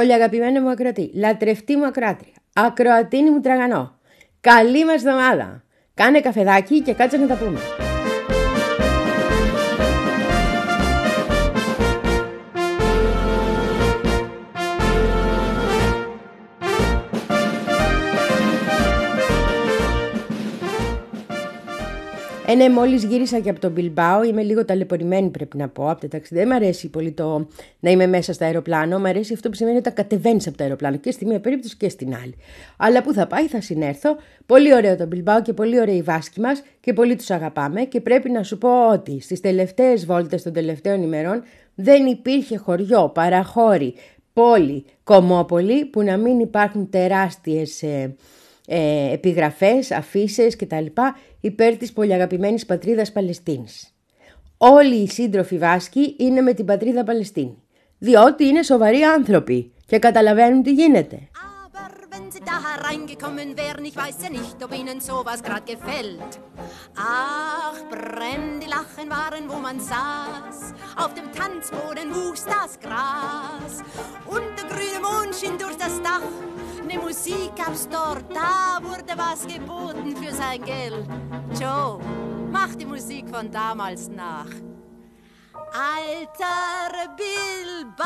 Πολύ αγαπημένη μου ακροατή, λατρευτή μου ακροάτρια, ακροατίνη μου τραγανό. Καλή μας εβδομάδα. Κάνε καφεδάκι και κάτσε να τα πούμε. Ε, ναι, μόλις γύρισα και από τον Μπιλμπάο, είμαι λίγο ταλαιπωρημένη πρέπει να πω από τα ταξίδια. Δεν μου αρέσει πολύ το να είμαι μέσα στο αεροπλάνο. Μου αρέσει αυτό που σημαίνει ότι κατεβαίνεις από το αεροπλάνο και στη μία περίπτωση και στην άλλη. Αλλά που θα πάει, θα συνέρθω. Πολύ ωραίο το Μπιλμπάο και πολύ ωραία η βάσκη μας και πολύ τους αγαπάμε. Και πρέπει να σου πω ότι στις τελευταίες βόλτες των τελευταίων ημερών δεν υπήρχε χωριό, παραχώρη, πόλη, κομμόπολη που να μην υπάρχουν τεράστιες ε, ε, επιγραφές, αφήσεις κτλ. Υπέρ της πολυαγαπημένης πατρίδας Παλαιστίνης. Όλοι οι σύντροφοι Βάσκοι είναι με την πατρίδα Παλαιστίνη, διότι είναι σοβαροί άνθρωποι και καταλαβαίνουν τι γίνεται. Sie da hereingekommen wären, ich weiß ja nicht, ob ihnen sowas grad gefällt. Ach, brenn, die Lachen waren, wo man saß, auf dem Tanzboden wuchs das Gras und der grüne Mond schien durch das Dach Ne Musik gab's dort, da wurde was geboten für sein Geld. Joe, mach die Musik von damals nach. Alter Bilbaumond,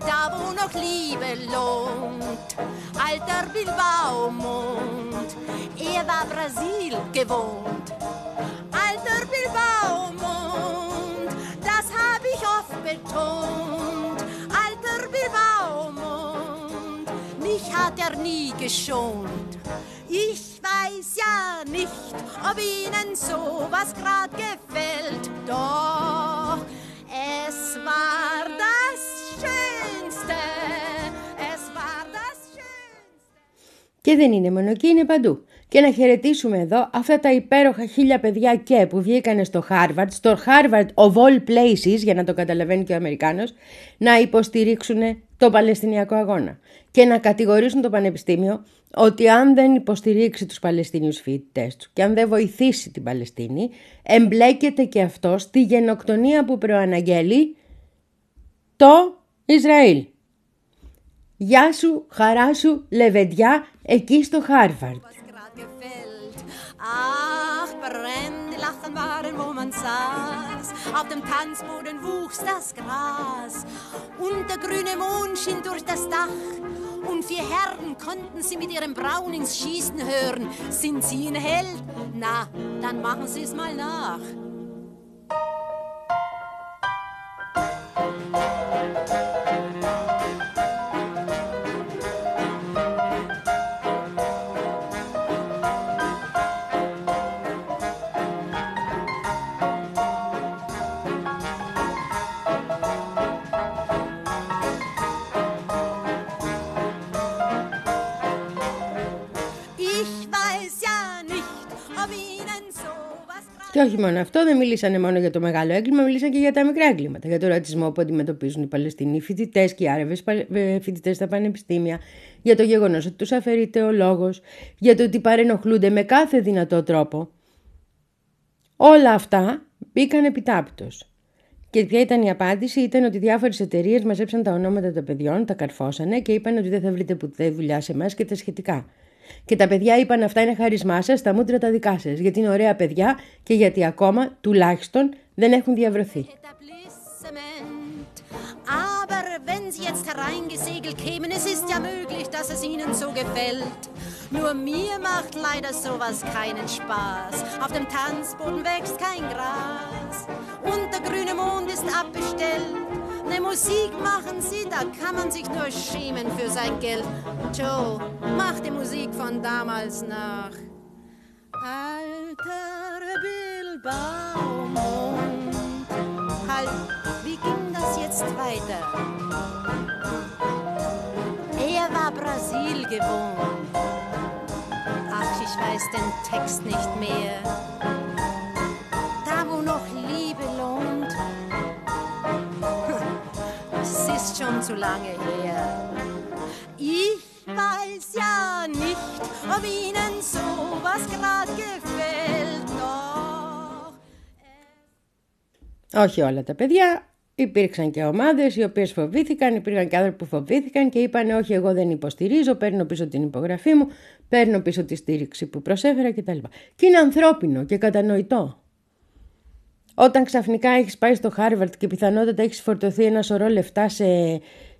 da wo noch Liebe lohnt. Alter Bilbaumond, er war Brasil gewohnt. Alter Bilbaumond, das hab ich oft betont. Alter Bilbaumond mich hat er nie geschont. Ich weiß ja nicht, ob Ihnen sowas grad gefällt, doch es war das Schönste, es war das Schönste. Και δεν είναι μόνο εκεί, είναι παντού. Και να χαιρετήσουμε εδώ αυτά τα υπέροχα χίλια παιδιά και που βγήκανε στο Harvard, στο Harvard of all places, για να το καταλαβαίνει και ο Αμερικάνος, να υποστηρίξουν το Παλαιστινιακό αγώνα και να κατηγορήσουν το Πανεπιστήμιο ότι αν δεν υποστηρίξει τους Παλαιστίνιους φοιτητές του και αν δεν βοηθήσει την Παλαιστίνη, εμπλέκεται και αυτός στη γενοκτονία που προαναγγέλει το Ισραήλ. Γεια σου, χαρά σου, λεβεντιά, εκεί στο Χάρβαρντ. Waren, wo man saß. Auf dem Tanzboden wuchs das Gras. Und der grüne Mond schien durch das Dach. Und vier Herren konnten sie mit ihren Brownings schießen hören. Sind sie ein Held? Na, dann machen sie es mal nach. Και όχι μόνο αυτό, δεν μιλήσανε μόνο για το μεγάλο έγκλημα, μιλήσαν και για τα μικρά έγκληματα. Για το ρατσισμό που αντιμετωπίζουν οι Παλαιστινοί φοιτητές και οι Άραβες ε, φοιτητές στα πανεπιστήμια, για το γεγονός ότι τους αφαιρείται ο λόγος, για το ότι παρενοχλούνται με κάθε δυνατό τρόπο. Όλα αυτά μπήκαν επιτάπητος. Και ποια ήταν η απάντηση, ήταν ότι διάφορες εταιρείες μαζέψαν τα ονόματα των παιδιών, τα καρφώσανε και είπαν ότι δεν θα βρείτε ποτέ δουλειά σε εμάς και τα σχετικά. Και τα παιδιά είπαν αυτά είναι χαρισμά σα, τα μούτρα τα δικά σα, γιατί είναι ωραία παιδιά και γιατί ακόμα τουλάχιστον δεν έχουν διαβρωθεί. Aber wenn sie jetzt hereingesegelt kämen, es ist ja möglich, dass es ihnen so gefällt. Nur mir macht leider sowas keinen Spaß. Auf dem Tanzboden wächst kein Gras. Und der grüne Mond ist abbestellt. Ne Musik machen sie, da kann man sich nur schämen für sein Geld. Joe, mach die Musik von damals nach. Alter Bilbao. Halt, wie ging das jetzt weiter? Er war Brasil gewohnt. Ach, ich weiß den Text nicht mehr. Ist schon zu lange her. Ich weiß ja nicht, ob Ihnen sowas grad gefällt, doch... Όχι όλα τα παιδιά, υπήρξαν και ομάδες οι οποίες φοβήθηκαν, υπήρχαν και άνθρωποι που φοβήθηκαν και είπαν όχι εγώ δεν υποστηρίζω, παίρνω πίσω την υπογραφή μου, παίρνω πίσω τη στήριξη που προσέφερα κτλ. Και είναι ανθρώπινο και κατανοητό. Όταν ξαφνικά έχεις πάει στο Χάρβαρντ και πιθανότατα έχεις φορτωθεί ένα σωρό λεφτά σε,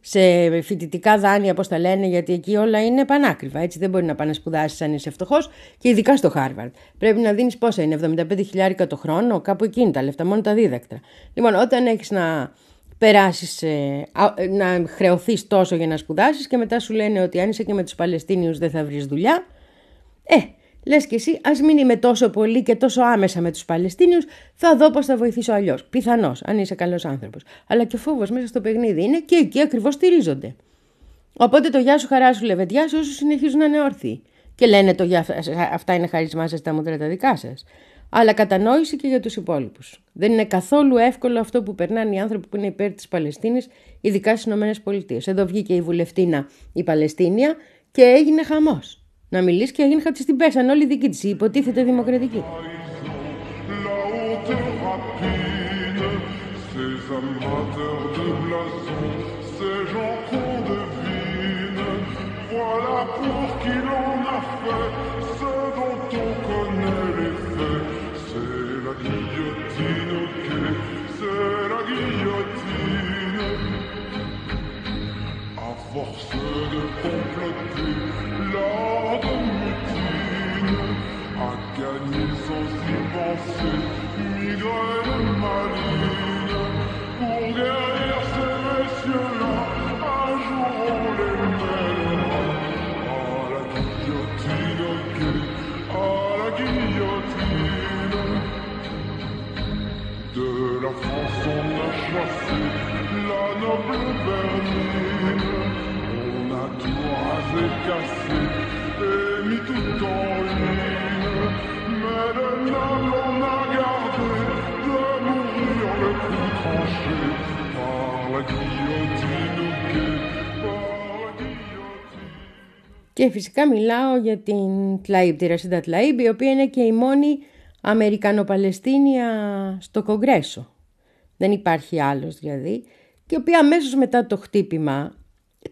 σε φοιτητικά δάνεια, όπως τα λένε, γιατί εκεί όλα είναι πανάκριβα. Έτσι δεν μπορείς να πας να σπουδάσεις αν είσαι φτωχός και ειδικά στο Χάρβαρντ. Πρέπει να δίνεις πόσα είναι, 75.000 το χρόνο, κάπου εκεί είναι τα λεφτά, μόνο τα δίδακτρα. Λοιπόν, όταν έχεις να περάσεις, ε, να χρεωθείς τόσο για να σπουδάσεις και μετά σου λένε ότι αν είσαι και με τους Παλαιστίνιους δεν θα βρεις δουλειά. Ε, Λες και εσύ, ας μην είμαι τόσο πολύ και τόσο άμεσα με τους Παλαιστίνιους, θα δω πώς θα βοηθήσω αλλιώς. Πιθανώς, αν είσαι καλός άνθρωπος. Αλλά και ο φόβος μέσα στο παιχνίδι είναι και εκεί ακριβώς στηρίζονται. Οπότε το γεια σου, χαρά σου, λεβεντιά σου, όσους συνεχίζουν να είναι όρθιοι. Και λένε το γεια, αυτά είναι χαρισμά σας, τα μούτρα τα δικά σας. Αλλά κατανόηση και για τους υπόλοιπους. Δεν είναι καθόλου εύκολο αυτό που περνάνε οι άνθρωποι που είναι υπέρ της Παλαιστίνης, ειδικά στις ΗΠΑ. Εδώ βγήκε η βουλευτήνα η Παλαιστίνια και έγινε χαμός να μιλήσεις και έγινε χατσί την πέσαν όλοι δική της, υποτίθεται δημοκρατική. Και φυσικά μιλάω για την Τλαϊμπ, τη Ρασίντα Τλαϊμπ, η οποία είναι και η μόνη Αμερικανο-Παλαιστίνια στο Κογκρέσο. Δεν υπάρχει άλλος δηλαδή. Και η οποία αμέσως μετά το χτύπημα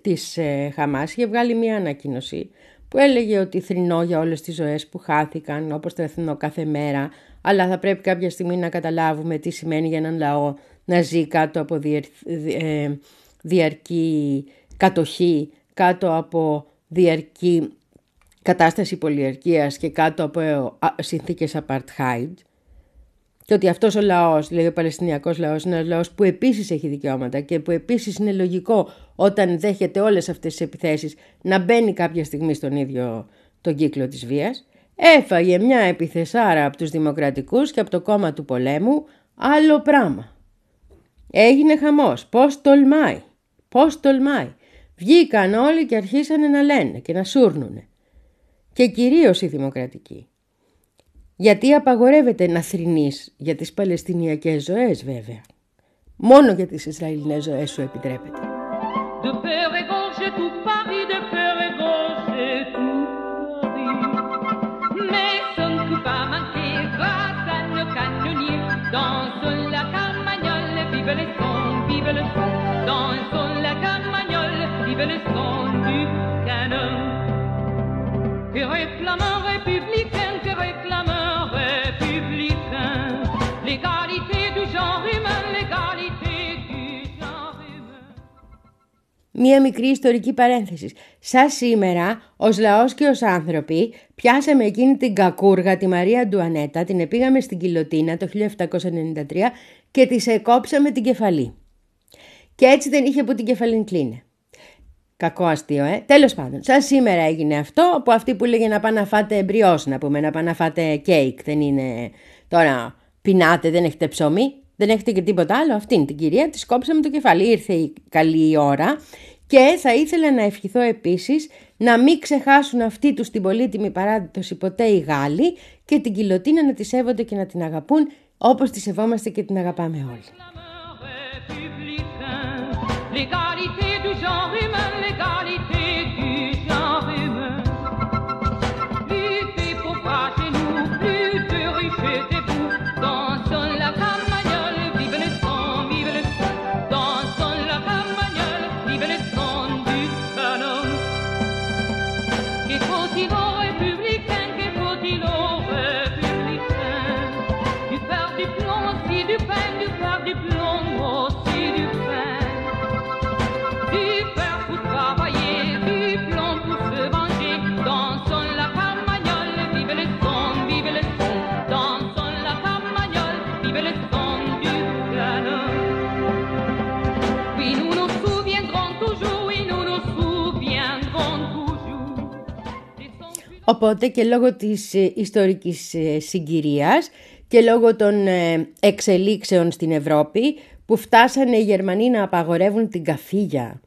της ε, Χαμάς είχε βγάλει μια ανακοίνωση που έλεγε ότι θρυνώ για όλες τις ζωές που χάθηκαν όπως το κάθε μέρα αλλά θα πρέπει κάποια στιγμή να καταλάβουμε τι σημαίνει για έναν λαό να ζει κάτω από ε, διαρκή κατοχή, κάτω από διαρκή κατάσταση πολιαρκίας και κάτω από ε, συνθήκες apartheid και ότι αυτός ο λαός, δηλαδή ο Παλαιστινιακός λαός, είναι ένας λαός που επίσης έχει δικαιώματα και που επίσης είναι λογικό όταν δέχεται όλες αυτές τις επιθέσεις να μπαίνει κάποια στιγμή στον ίδιο τον κύκλο της βίας, έφαγε μια επιθεσάρα από τους δημοκρατικούς και από το κόμμα του πολέμου άλλο πράγμα. Έγινε χαμός. Πώς τολμάει. Πώς τολμάει. Βγήκαν όλοι και αρχίσανε να λένε και να σούρνουνε. Και κυρίως οι δημοκρατικοί. Γιατί απαγορεύεται να θρυνείς για τις Παλαιστινιακές ζωές βέβαια. Μόνο για τις Ισραηλινές ζωές σου επιτρέπεται. De peur égorger tout Paris, de peur Μία μικρή ιστορική παρένθεση. Σα σήμερα, ως λαός και ως άνθρωποι, πιάσαμε εκείνη την κακούργα, τη Μαρία Αντουανέτα, την επήγαμε στην Κιλωτίνα το 1793 και τη εκόψαμε την κεφαλή. Και έτσι δεν είχε που την κεφαλή κλείνε. Κακό αστείο, ε. Τέλος πάντων, σαν σήμερα έγινε αυτό, από αυτή που λέγε να πάνε να φάτε μπριό, να πούμε, να πάνε να φάτε κέικ. Δεν είναι τώρα πεινάτε, δεν έχετε ψωμί. Δεν έχετε και τίποτα άλλο. Αυτήν την κυρία τη κόψαμε το κεφάλι. Ήρθε η καλή ώρα και θα ήθελα να ευχηθώ επίσης να μην ξεχάσουν αυτή τους την πολύτιμη παράδοση ποτέ οι Γάλλοι και την κοιλωτίνα να τη σέβονται και να την αγαπούν όπως τη σεβόμαστε και την αγαπάμε όλοι. Οπότε και λόγω της ε, ιστορικής ε, συγκυρίας και λόγω των ε, εξελίξεων στην Ευρώπη που φτάσανε οι Γερμανοί να απαγορεύουν την καφίγια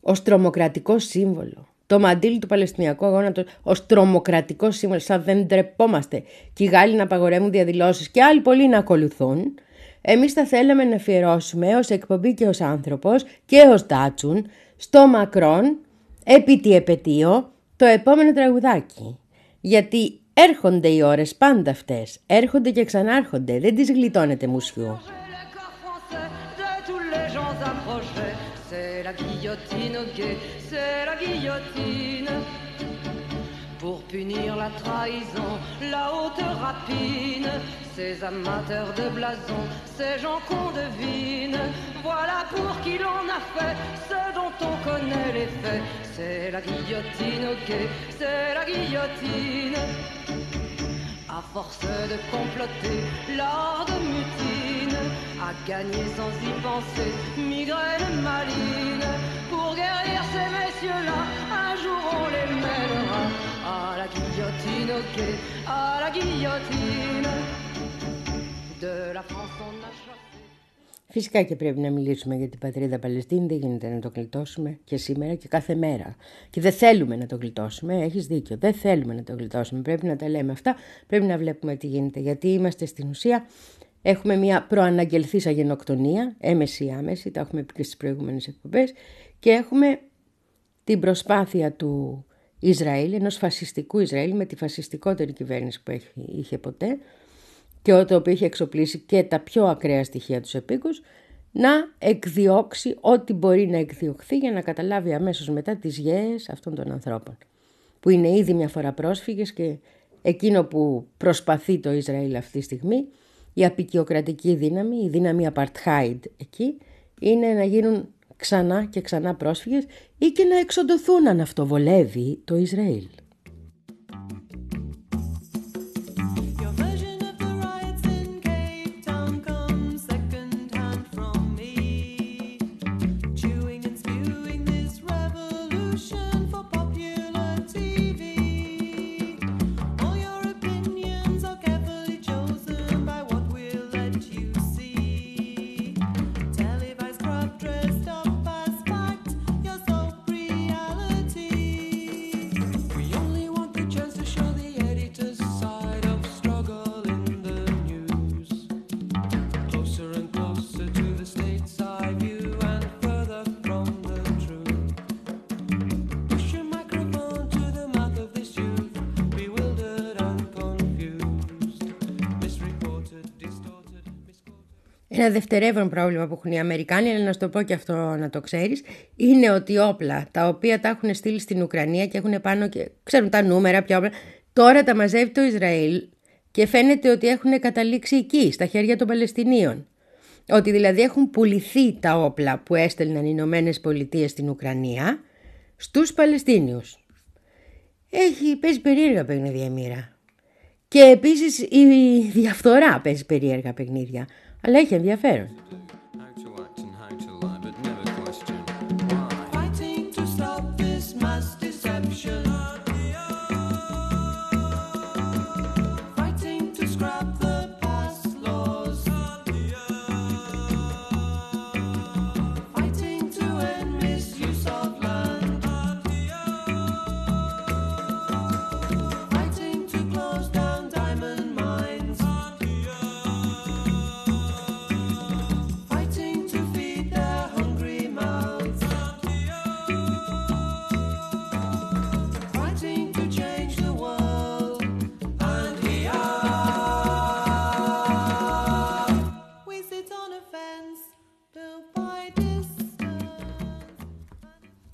ως τρομοκρατικό σύμβολο. Το μαντίλι του Παλαιστινιακού αγώνα ως τρομοκρατικό σύμβολο, σαν δεν τρεπόμαστε. Και οι Γάλλοι να απαγορεύουν διαδηλώσεις και άλλοι πολλοί να ακολουθούν. Εμείς θα θέλαμε να αφιερώσουμε ως εκπομπή και ως άνθρωπος και ως Ντάτσουν στο Μακρόν επί τη επαιτίο το επόμενο τραγουδάκι. Γιατί έρχονται οι ώρες πάντα αυτές, έρχονται και ξανάρχονται, δεν τις γλιτώνεται μουσιού. Pour punir la trahison, la haute rapine, ces amateurs de blason, ces gens qu'on devine, voilà pour qui l'on a fait ce dont on connaît les faits. C'est la guillotine, ok, c'est la guillotine. À force de comploter lors de mutine, à gagner sans y penser, migraine maline. Pour guérir ces messieurs-là, un jour on les à la guillotine, ok, à la guillotine. De la France on a chassé. Φυσικά και πρέπει να μιλήσουμε για την πατρίδα Παλαιστίνη, δεν γίνεται να το γλιτώσουμε και σήμερα και κάθε μέρα. Και δεν θέλουμε να το γλιτώσουμε, έχεις δίκιο, δεν θέλουμε να το γλιτώσουμε, πρέπει να τα λέμε αυτά, πρέπει να βλέπουμε τι γίνεται, γιατί είμαστε στην ουσία, έχουμε μια προαναγγελθήσα γενοκτονία, έμεση ή άμεση, τα έχουμε πει και στις προηγούμενες εκπομπές, και έχουμε την προσπάθεια του Ισραήλ, ενός φασιστικού Ισραήλ με τη φασιστικότερη κυβέρνηση που είχε ποτέ, και το οποίο είχε εξοπλίσει και τα πιο ακραία στοιχεία τους επίκους, να εκδιώξει ό,τι μπορεί να εκδιωχθεί για να καταλάβει αμέσως μετά τις γέες αυτών των ανθρώπων, που είναι ήδη μια φορά πρόσφυγες και εκείνο που προσπαθεί το Ισραήλ αυτή τη στιγμή, η απεικιοκρατική δύναμη, η δύναμη apartheid εκεί, είναι να γίνουν ξανά και ξανά πρόσφυγες ή και να εξοντωθούν αν αυτό βολεύει το Ισραήλ. Ένα δευτερεύον πρόβλημα που έχουν οι Αμερικάνοι, αλλά να σου το πω και αυτό να το ξέρεις, είναι ότι όπλα τα οποία τα έχουν στείλει στην Ουκρανία και έχουν πάνω και ξέρουν τα νούμερα, ποια όπλα, τώρα τα μαζεύει το Ισραήλ και φαίνεται ότι έχουν καταλήξει εκεί, στα χέρια των Παλαιστινίων. Ότι δηλαδή έχουν πουληθεί τα όπλα που έστελναν οι Ηνωμένες Πολιτείες στην Ουκρανία στους Παλαιστίνιους. Έχει, παίζει περίεργα παιχνίδια μοίρα. Και επίσης η διαφθορά παίζει περίεργα παιχνίδια. Αλλά έχει ενδιαφέρον.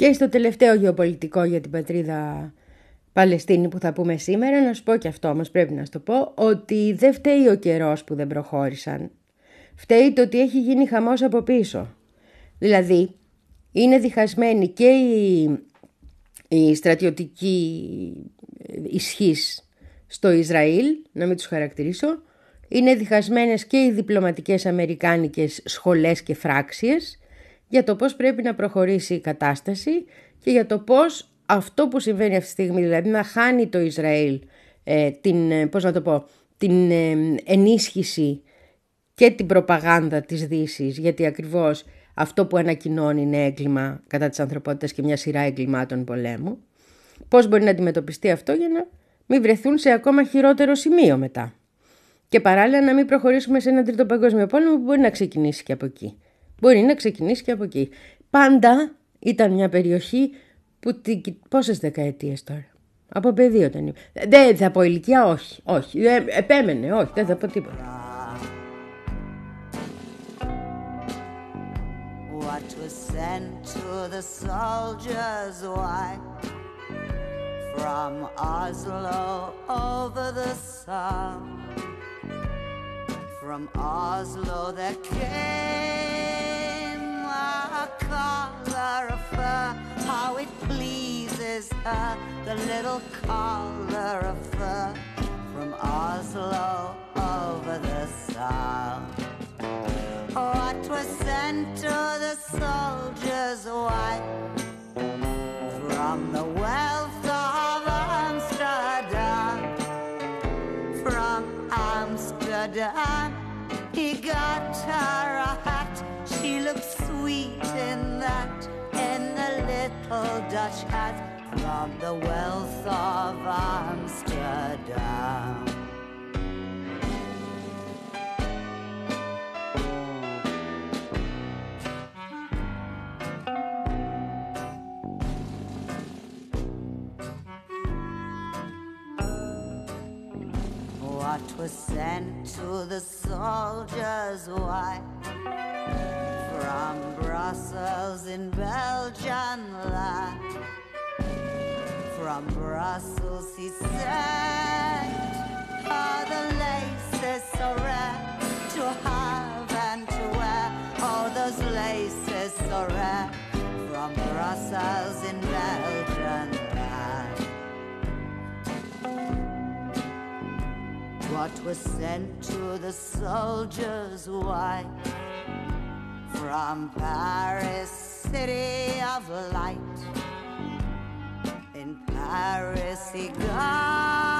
Και στο τελευταίο γεωπολιτικό για την πατρίδα Παλαιστίνη που θα πούμε σήμερα, να σου πω και αυτό όμως πρέπει να σου το πω, ότι δεν φταίει ο καιρός που δεν προχώρησαν. Φταίει το ότι έχει γίνει χαμός από πίσω. Δηλαδή, είναι διχασμένη και η, η στρατιωτική ισχύς στο Ισραήλ, να μην τους χαρακτηρίσω, είναι διχασμένες και οι διπλωματικές αμερικάνικες σχολές και φράξιες για το πώς πρέπει να προχωρήσει η κατάσταση και για το πώς αυτό που συμβαίνει αυτή τη στιγμή, δηλαδή να χάνει το Ισραήλ ε, την, ε, πώς να το πω, την ε, ενίσχυση και την προπαγάνδα της δύσης, γιατί ακριβώς αυτό που ανακοινώνει είναι έγκλημα κατά της ανθρωπότητας και μια σειρά εγκλημάτων πολέμου. Πώς μπορεί να αντιμετωπιστεί αυτό για να μην βρεθούν σε ακόμα χειρότερο σημείο μετά. Και παράλληλα να μην προχωρήσουμε σε ένα τρίτο παγκόσμιο πόλεμο που μπορεί να ξεκινήσει και από εκεί. Μπορεί να ξεκινήσει και από εκεί. Πάντα ήταν μια περιοχή που πόσες δεκαετίες τώρα; Από παιδί όταν είμαι. Δεν θα πω ηλικία, όχι. Όχι. Ε, επέμενε, όχι. Δεν θα πω τίποτα. What was sent to the soldiers, why? From Oslo over the sun. From Oslo there came a color of fur, how it pleases her the little collar of fur from Oslo over the sound. What was sent to the soldiers' wife from the wealth little Dutch hat from the wealth of Amsterdam. What was sent to the soldiers' wife from Brussels in Belgian land? From Brussels he sent all the laces so rare to have and to wear. All those laces so rare from Brussels in Belgian land. What was sent to the soldiers' wife from Paris, city of light? In Paris he got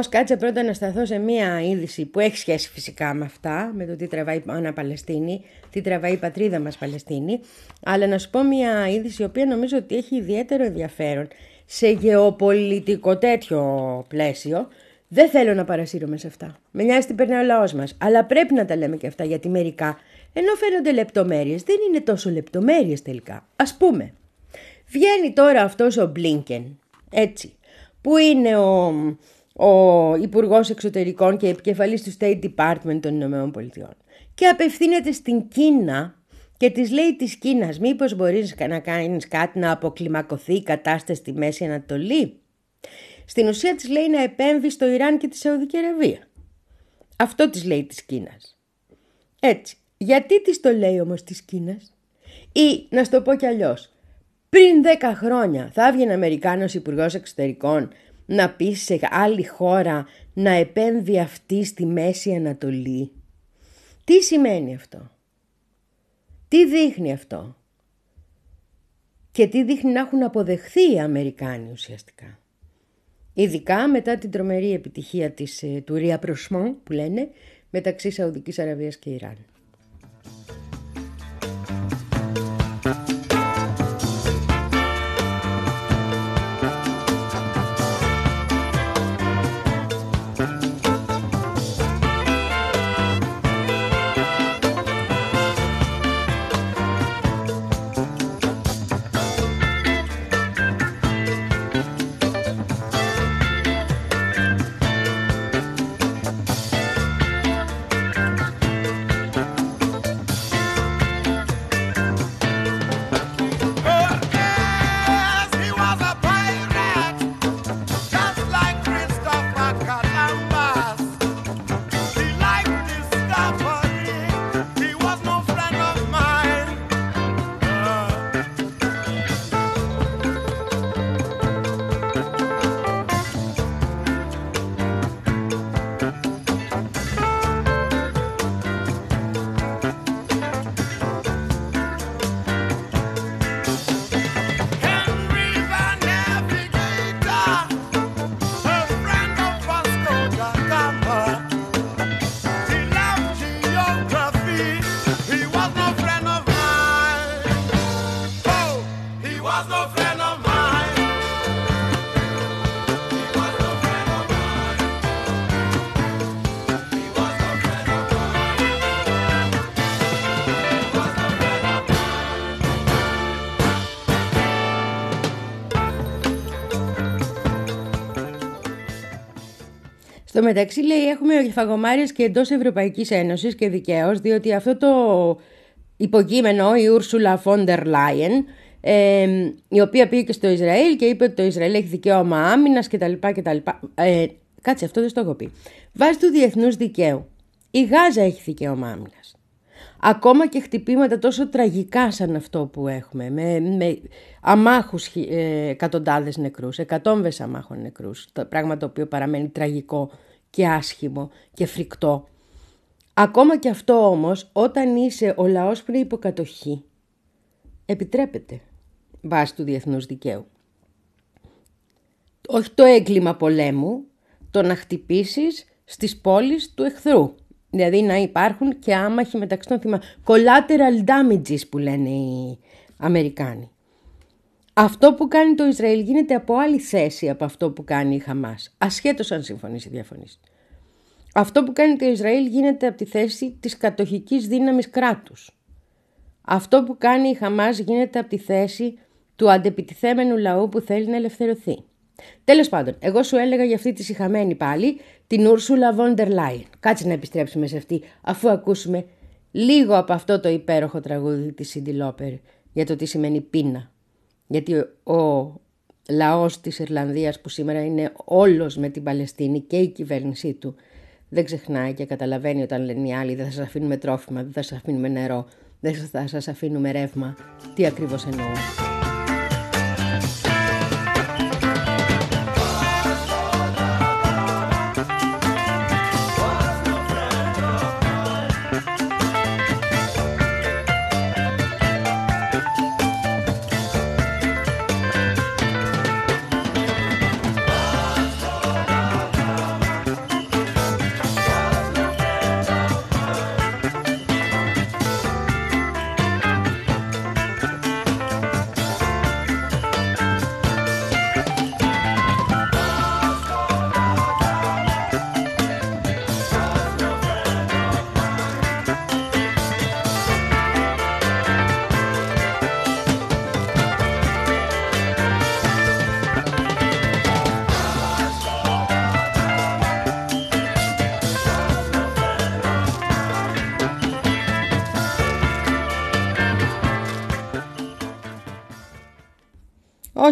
Όμως κάτσε πρώτα να σταθώ σε μία είδηση που έχει σχέση φυσικά με αυτά, με το τι τραβάει η Άννα Παλαιστίνη, τι τραβάει η πατρίδα μας Παλαιστίνη, αλλά να σου πω μία είδηση η οποία νομίζω ότι έχει ιδιαίτερο ενδιαφέρον σε γεωπολιτικό τέτοιο πλαίσιο. Δεν θέλω να παρασύρωμαι σε αυτά. Με νοιάζει τι περνάει ο λαός μας. Αλλά πρέπει να τα λέμε και αυτά γιατί μερικά, ενώ φαίνονται λεπτομέρειες, δεν είναι τόσο λεπτομέρειες τελικά. Α πούμε, βγαίνει τώρα αυτός ο Μπλίνκεν, έτσι, που είναι ο, ο Υπουργός Εξωτερικών και επικεφαλής του State Department των Ηνωμένων Πολιτειών και απευθύνεται στην Κίνα και της λέει της Κίνας μήπως μπορείς να κάνεις κάτι να αποκλιμακωθεί η κατάσταση στη Μέση Ανατολή; Στην ουσία της λέει να επέμβει στο Ιράν και τη Σαουδική Αραβία. Αυτό της λέει της Κίνας. Έτσι. Γιατί της το λέει όμως της Κίνας; Ή να στο πω κι αλλιώς. Πριν 10 χρόνια θα έβγαινε Αμερικάνος υπουργός Εξωτερικών να πεις σε άλλη χώρα να επέμβει αυτή στη Μέση Ανατολή. Τι σημαίνει αυτό; Τι δείχνει αυτό; και τι δείχνει να έχουν αποδεχθεί οι Αμερικάνοι ουσιαστικά; Ειδικά μετά την τρομερή επιτυχία της, ε, του Ρία που λένε μεταξύ Σαουδικής Αραβίας και Ιράν. Στο μεταξύ λέει έχουμε φαγωμάριες και εντός Ευρωπαϊκής Ένωσης και δικαίως διότι αυτό το υποκείμενο η Ούρσουλα Φόντερ Λάιεν η οποία πήγε και στο Ισραήλ και είπε ότι το Ισραήλ έχει δικαίωμα άμυνας κτλ. κτλ. Ε, κάτσε αυτό δεν στο έχω πει. Βάσει του διεθνούς δικαίου η Γάζα έχει δικαίωμα άμυνας. Ακόμα και χτυπήματα τόσο τραγικά σαν αυτό που έχουμε, με, με αμάχους ε, εκατοντάδες νεκρούς, εκατόμβες αμάχων νεκρούς, το πράγμα το οποίο παραμένει τραγικό και άσχημο και φρικτό. Ακόμα και αυτό όμως, όταν είσαι ο λαός πριν υποκατοχή, επιτρέπεται βάσει του διεθνούς δικαίου. Όχι το έγκλημα πολέμου, το να χτυπήσεις στις πόλεις του εχθρού. Δηλαδή να υπάρχουν και άμαχοι μεταξύ των θυμάτων. Collateral damages που λένε οι Αμερικάνοι. Αυτό που κάνει το Ισραήλ γίνεται από άλλη θέση από αυτό που κάνει η Χαμάς. Ασχέτως αν συμφωνήσει ή διαφωνήσει. Αυτό που κάνει το Ισραήλ γίνεται από τη θέση της κατοχικής δύναμης κράτους. Αυτό που κάνει η Χαμάς γίνεται από τη θέση του αντεπιτιθέμενου λαού που θέλει να ελευθερωθεί. Τέλος πάντων, εγώ σου έλεγα για αυτή τη συχαμένη πάλι την Ούρσουλα Βόντερ Λάιν. Κάτσε να επιστρέψουμε σε αυτή αφού ακούσουμε λίγο από αυτό το υπέροχο τραγούδι της Σίντι Λόπερ για το τι σημαίνει πείνα. Γιατί ο λαός της Ιρλανδίας που σήμερα είναι όλος με την Παλαιστίνη και η κυβέρνησή του δεν ξεχνάει και καταλαβαίνει όταν λένε οι άλλοι δεν θα σας αφήνουμε τρόφιμα, δεν θα σας αφήνουμε νερό, δεν θα σας αφήνουμε ρεύμα. Τι ακριβώς εννοούν.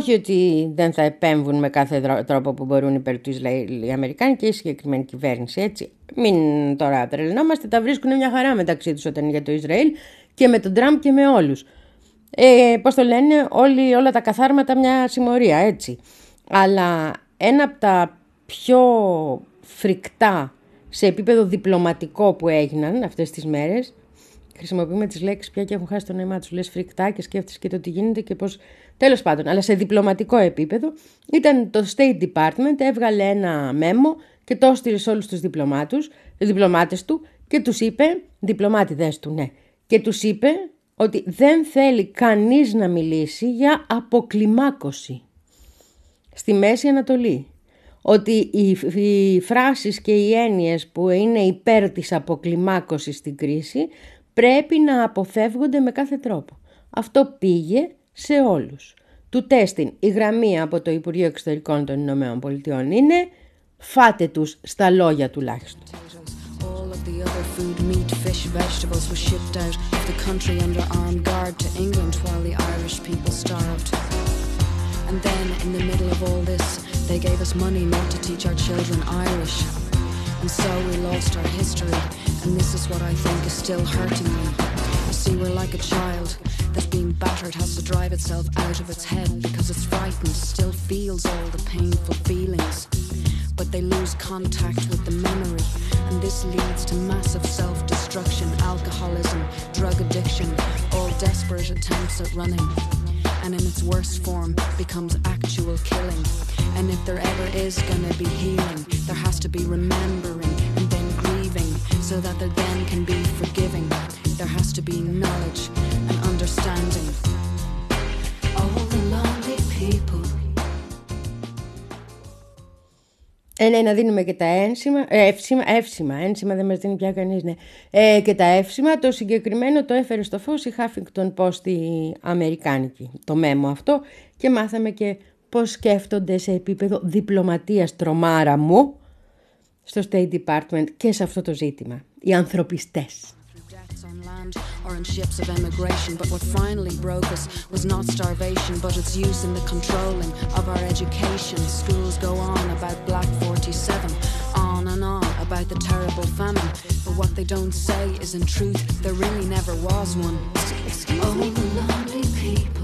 Όχι ότι δεν θα επέμβουν με κάθε τρόπο που μπορούν υπέρ του Ισραήλ οι Αμερικάνοι και η συγκεκριμένη κυβέρνηση. Έτσι. Μην τώρα τρελνόμαστε, τα βρίσκουν μια χαρά μεταξύ τους όταν είναι για το Ισραήλ και με τον Τραμπ και με όλους. Ε, Πώς το λένε, όλοι, όλα τα καθάρματα μια συμμορία, έτσι. Αλλά ένα από τα πιο φρικτά σε επίπεδο διπλωματικό που έγιναν αυτές τις μέρες χρησιμοποιούμε τις λέξεις πια και έχουν χάσει το νόημά τους. Λες φρικτά και σκέφτεσαι και το τι γίνεται και πώς... Τέλος πάντων, αλλά σε διπλωματικό επίπεδο ήταν το State Department, έβγαλε ένα μέμο και το έστειλε σε όλους τους διπλωμάτους, διπλωμάτες του και τους είπε, διπλωμάτιδες του ναι, και τους είπε ότι δεν θέλει κανείς να μιλήσει για αποκλιμάκωση στη Μέση Ανατολή. Ότι οι, οι φράσεις και οι έννοιες που είναι υπέρ της αποκλιμάκωσης στην κρίση πρέπει να αποφεύγονται με κάθε τρόπο. Αυτό πήγε σε όλους. Του τέστην η γραμμή από το Υπουργείο Εξωτερικών των Ηνωμένων Πολιτειών είναι φάτε τους στα λόγια τουλάχιστον. the other food, meat, fish, vegetables was shipped out of the country under armed guard to England while the Irish people starved. And then, in the middle of all this, they gave us money not to teach our children Irish. And so we lost our history, and this is what I think is still hurting me. You see, we're like a child that's being battered, has to drive itself out of its head because it's frightened, still feels all the painful feelings but they lose contact with the memory. And this leads to massive self destruction, alcoholism, drug addiction, all desperate attempts at running. And in its worst form, becomes actual killing. And if there ever is gonna be healing, there has to be remembering and then grieving, so that there then can be forgiving. There has to be knowledge understanding. All the lonely people Ε, ναι, να δίνουμε και τα ένσημα, ε, εύσημα, εύσημα, ένσημα δεν μας δίνει πια κανείς, ναι. Ε, και τα εύσημα, το συγκεκριμένο το έφερε στο φως η Huffington Post η Αμερικάνικη, το μέμο αυτό και μάθαμε και πώς σκέφτονται σε επίπεδο διπλωματίας τρομάρα μου στο State Department και σε αυτό το ζήτημα, οι ανθρωπιστές. Or in ships of emigration. But what finally broke us was not starvation, but its use in the controlling of our education. Schools go on about Black 47, on and on about the terrible famine. But what they don't say is in truth, there really never was one. Excuse oh, me? lonely people.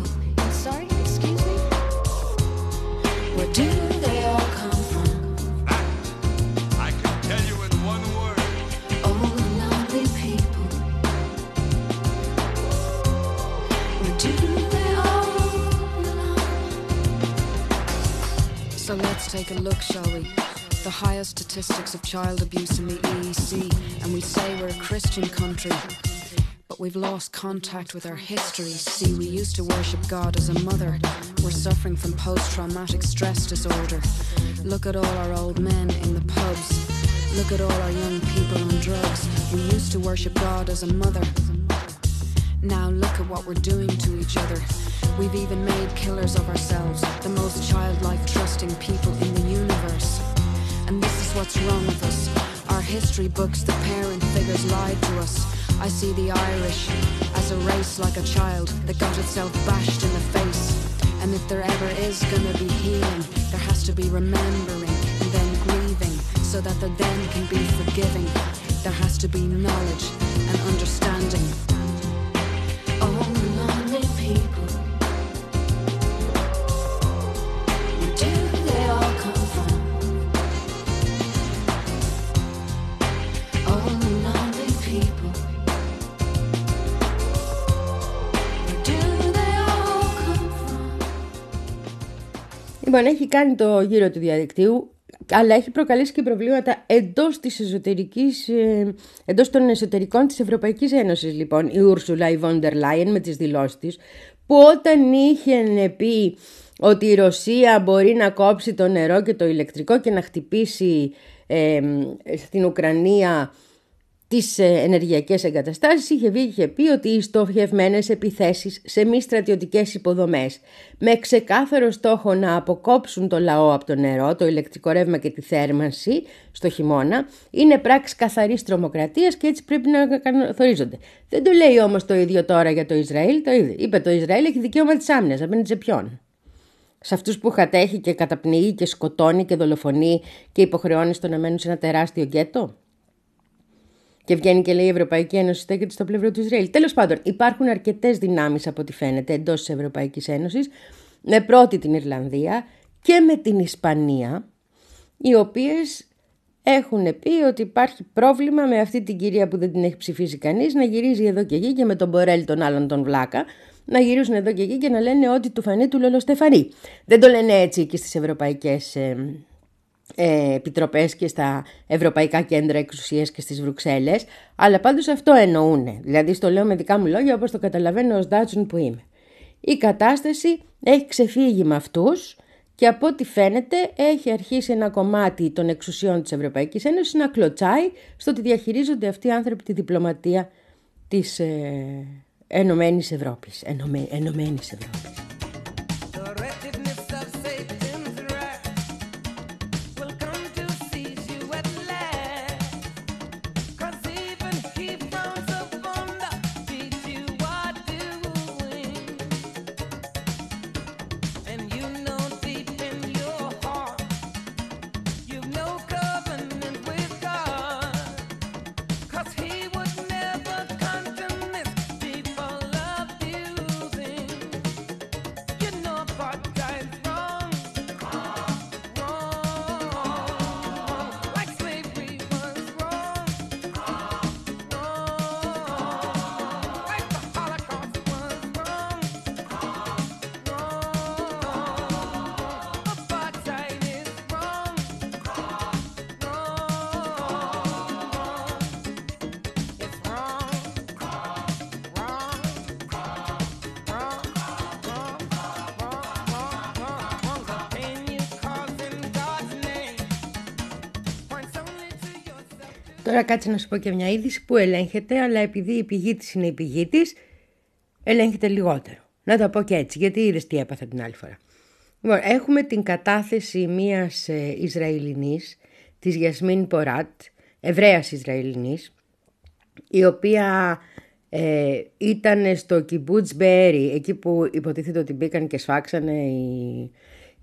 Take a look, shall we? The highest statistics of child abuse in the EEC, and we say we're a Christian country. But we've lost contact with our history. See, we used to worship God as a mother. We're suffering from post traumatic stress disorder. Look at all our old men in the pubs. Look at all our young people on drugs. We used to worship God as a mother. Now look at what we're doing to each other. We've even made killers of ourselves, the most childlike, trusting people in the universe. And this is what's wrong with us. Our history books, the parent figures lied to us. I see the Irish as a race like a child that got itself bashed in the face. And if there ever is gonna be healing, there has to be remembering and then grieving so that there then can be forgiving. There has to be knowledge and understanding. Λοιπόν, έχει κάνει το γύρο του διαδικτύου, αλλά έχει προκαλέσει και προβλήματα εντός, της εσωτερικής, ε, εντός των εσωτερικών της Ευρωπαϊκής Ένωσης, λοιπόν, η Ούρσουλα, η Βόντερ Λάιεν με τις δηλώσεις της, που όταν είχε πει ότι η Ρωσία μπορεί να κόψει το νερό και το ηλεκτρικό και να χτυπήσει ε, στην Ουκρανία τις ε, ενεργειακές εγκαταστάσεις είχε βγει και είχε πει ότι οι στοχευμένες επιθέσεις σε μη στρατιωτικές υποδομές με ξεκάθαρο στόχο να αποκόψουν το λαό από το νερό, το ηλεκτρικό ρεύμα και τη θέρμανση στο χειμώνα είναι πράξη καθαρής τρομοκρατίας και έτσι πρέπει να καθορίζονται. Δεν το λέει όμως το ίδιο τώρα για το Ισραήλ, το ίδιο. είπε το Ισραήλ έχει δικαίωμα της άμυνας, απέναντι σε ποιον; Σε αυτούς που κατέχει και καταπνίγει και σκοτώνει και δολοφονεί και υποχρεώνει στο να μένουν σε ένα τεράστιο γκέτο; Και βγαίνει και λέει η Ευρωπαϊκή Ένωση στέκεται στο πλευρό του Ισραήλ. Τέλος πάντων, υπάρχουν αρκετές δυνάμεις από ό,τι φαίνεται εντός της Ευρωπαϊκής Ένωσης, με πρώτη την Ιρλανδία και με την Ισπανία, οι οποίες έχουν πει ότι υπάρχει πρόβλημα με αυτή την κυρία που δεν την έχει ψηφίσει κανείς να γυρίζει εδώ και εκεί και με τον Μπορέλ τον άλλον τον Βλάκα να γυρίζουν εδώ και εκεί και να λένε ότι του φανεί του Λολοστεφανή. Δεν το λένε έτσι και στις ευρωπαϊκές ε, ε, επιτροπές και στα ευρωπαϊκά κέντρα εξουσίας και στις Βρουξέλλες, αλλά πάντως αυτό εννοούν. Δηλαδή στο λέω με δικά μου λόγια όπως το καταλαβαίνω ως Ντάτσουν που είμαι. Η κατάσταση έχει ξεφύγει με αυτούς και από ό,τι φαίνεται έχει αρχίσει ένα κομμάτι των εξουσιών της Ευρωπαϊκής Ένωσης να κλωτσάει στο ότι διαχειρίζονται αυτοί οι άνθρωποι τη διπλωματία της ε, Ενωμένης Ευρώπης. Ενωμένης Ευρώπης. Τώρα κάτσε να σου πω και μια είδηση που ελέγχεται, αλλά επειδή η πηγή της είναι η πηγή της, ελέγχεται λιγότερο. Να το πω και έτσι, γιατί είδες τι έπαθα την άλλη φορά. Λοιπόν, έχουμε την κατάθεση μιας ε, Ισραηλινής, της Γιασμίν Ποράτ, Εβραίας Ισραηλινής, η οποία ε, ήταν στο Κιμπούτς Μπέρι, εκεί που υποτίθεται ότι μπήκαν και σφάξανε οι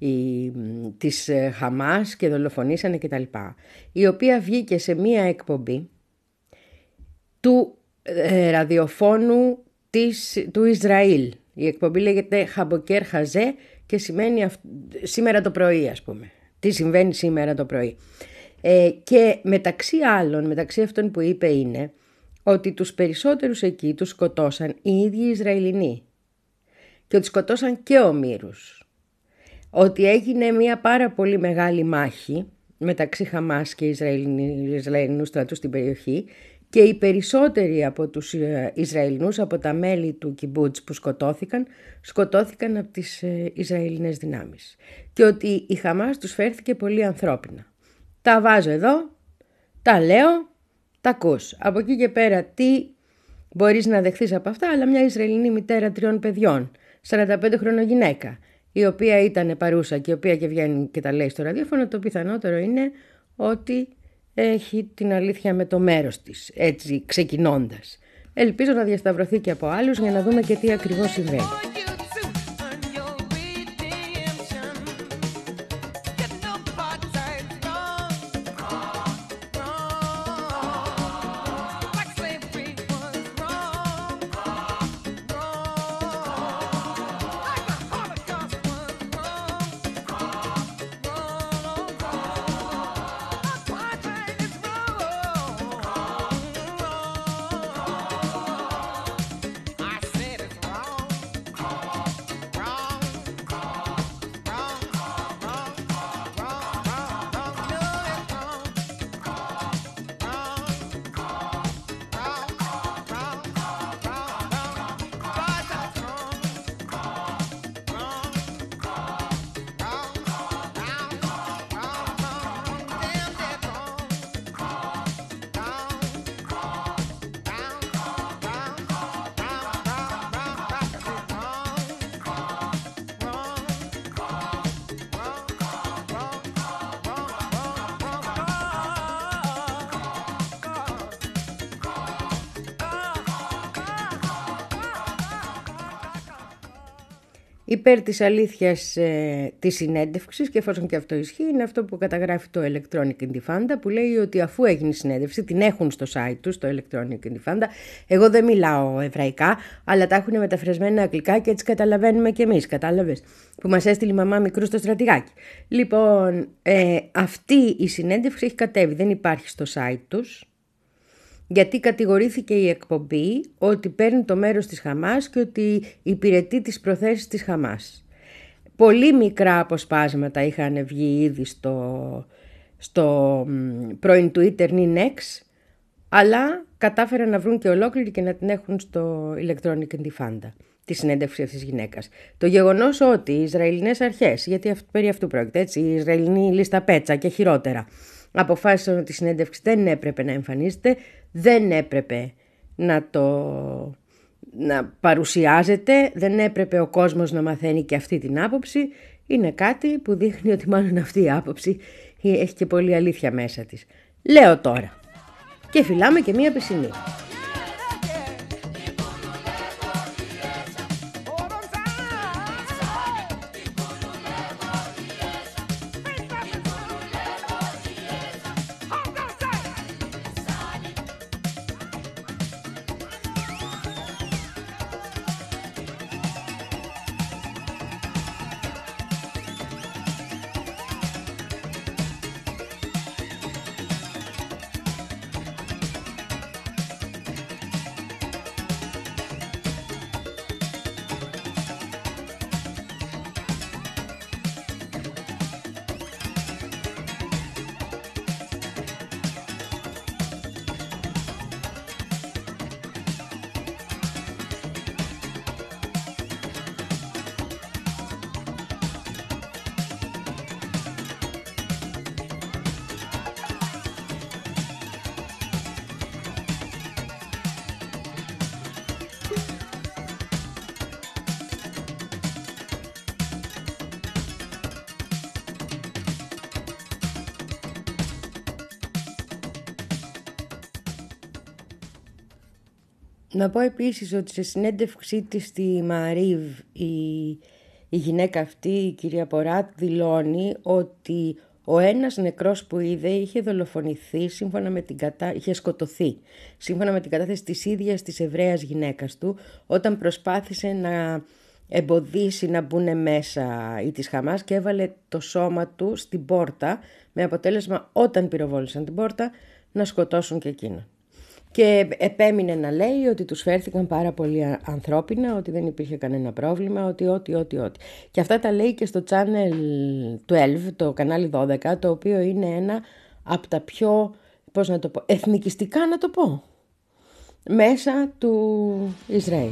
η, της ε, Χαμάς και δολοφονήσανε κτλ. Η οποία βγήκε σε μία εκπομπή του ε, ραδιοφώνου της, του Ισραήλ. Η εκπομπή λέγεται Χαμποκέρ Χαζέ και σημαίνει σήμερα το πρωί ας πούμε. Τι συμβαίνει σήμερα το πρωί. Ε, και μεταξύ άλλων, μεταξύ αυτών που είπε είναι ότι τους περισσότερους εκεί τους σκοτώσαν οι ίδιοι Ισραηλινοί και ότι σκοτώσαν και ομήρους ότι έγινε μια πάρα πολύ μεγάλη μάχη μεταξύ Χαμάς και Ισραηλινούς στρατούς στην περιοχή και οι περισσότεροι από τους ε, Ισραηλινούς, από τα μέλη του Κιμπούτς που σκοτώθηκαν, σκοτώθηκαν από τις ε, Ισραηλινές δυνάμεις. Και ότι η Χαμάς τους φέρθηκε πολύ ανθρώπινα. Τα βάζω εδώ, τα λέω, τα ακούς. Από εκεί και πέρα τι μπορείς να δεχθείς από αυτά, αλλά μια Ισραηλινή μητέρα τριών παιδιών, 45 χρονών γυναίκα, η οποία ήταν παρούσα και η οποία και βγαίνει και τα λέει στο ραδιόφωνο, το πιθανότερο είναι ότι έχει την αλήθεια με το μέρος της, έτσι ξεκινώντας. Ελπίζω να διασταυρωθεί και από άλλους για να δούμε και τι ακριβώς συμβαίνει. Υπέρ της αλήθειας ε, της συνέντευξης και εφόσον και αυτό ισχύει είναι αυτό που καταγράφει το Electronic Intifada που λέει ότι αφού έγινε η συνέντευξη την έχουν στο site τους το Electronic Intifada εγώ δεν μιλάω εβραϊκά αλλά τα έχουν μεταφρασμένα αγγλικά και έτσι καταλαβαίνουμε και εμείς κατάλαβες που μας έστειλε η μαμά μικρού στο στρατηγάκι. Λοιπόν ε, αυτή η συνέντευξη έχει κατέβει δεν υπάρχει στο site τους γιατί κατηγορήθηκε η εκπομπή ότι παίρνει το μέρος της Χαμάς και ότι υπηρετεί τις προθέσεις της Χαμάς. Πολύ μικρά αποσπάσματα είχαν βγει ήδη στο, στο πρώην Twitter Ninex, αλλά κατάφεραν να βρουν και ολόκληρη και να την έχουν στο Electronic Intifada τη συνέντευξη αυτής της γυναίκας. Το γεγονός ότι οι Ισραηλινές αρχές, γιατί περί αυτού πρόκειται, έτσι, η Ισραηλινή λίστα πέτσα και χειρότερα, αποφάσισαν ότι η συνέντευξη δεν έπρεπε να εμφανίζεται, δεν έπρεπε να το να παρουσιάζεται, δεν έπρεπε ο κόσμος να μαθαίνει και αυτή την άποψη, είναι κάτι που δείχνει ότι μάλλον αυτή η άποψη έχει και πολύ αλήθεια μέσα της. Λέω τώρα. Και φυλάμε και μία πισινή. Να πω επίσης ότι σε συνέντευξή της στη Μαρίβ η, η γυναίκα αυτή, η κυρία Ποράτ, δηλώνει ότι ο ένας νεκρός που είδε είχε δολοφονηθεί σύμφωνα με την κατα... είχε σκοτωθεί σύμφωνα με την κατάθεση της ίδιας της Εβραίας γυναίκας του όταν προσπάθησε να εμποδίσει να μπουν μέσα ή της Χαμάς και έβαλε το σώμα του στην πόρτα με αποτέλεσμα όταν πυροβόλησαν την πόρτα να σκοτώσουν και εκείνον και επέμεινε να λέει ότι τους φέρθηκαν πάρα πολύ ανθρώπινα, ότι δεν υπήρχε κανένα πρόβλημα, ότι ό,τι, ό,τι, ό,τι. Και αυτά τα λέει και στο Channel 12, το κανάλι 12, το οποίο είναι ένα από τα πιο, πώς να το πω, εθνικιστικά να το πω, μέσα του Ισραήλ.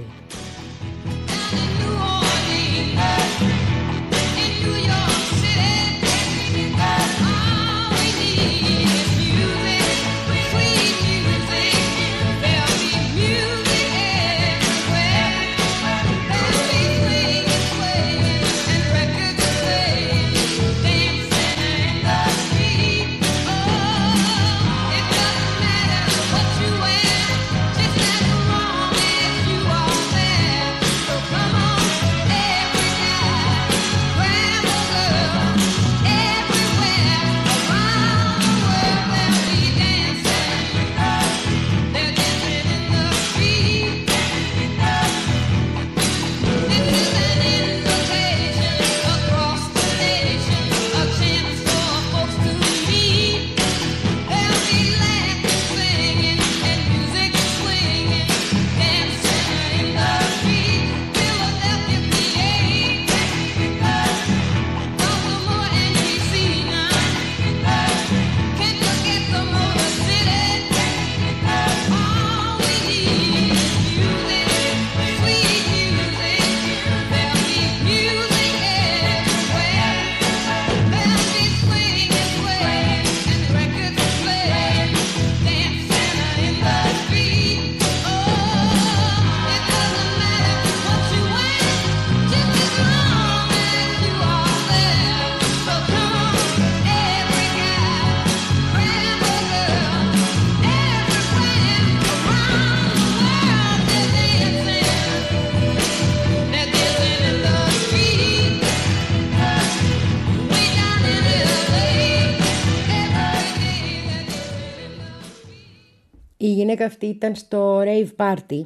Αυτή ήταν στο rave party.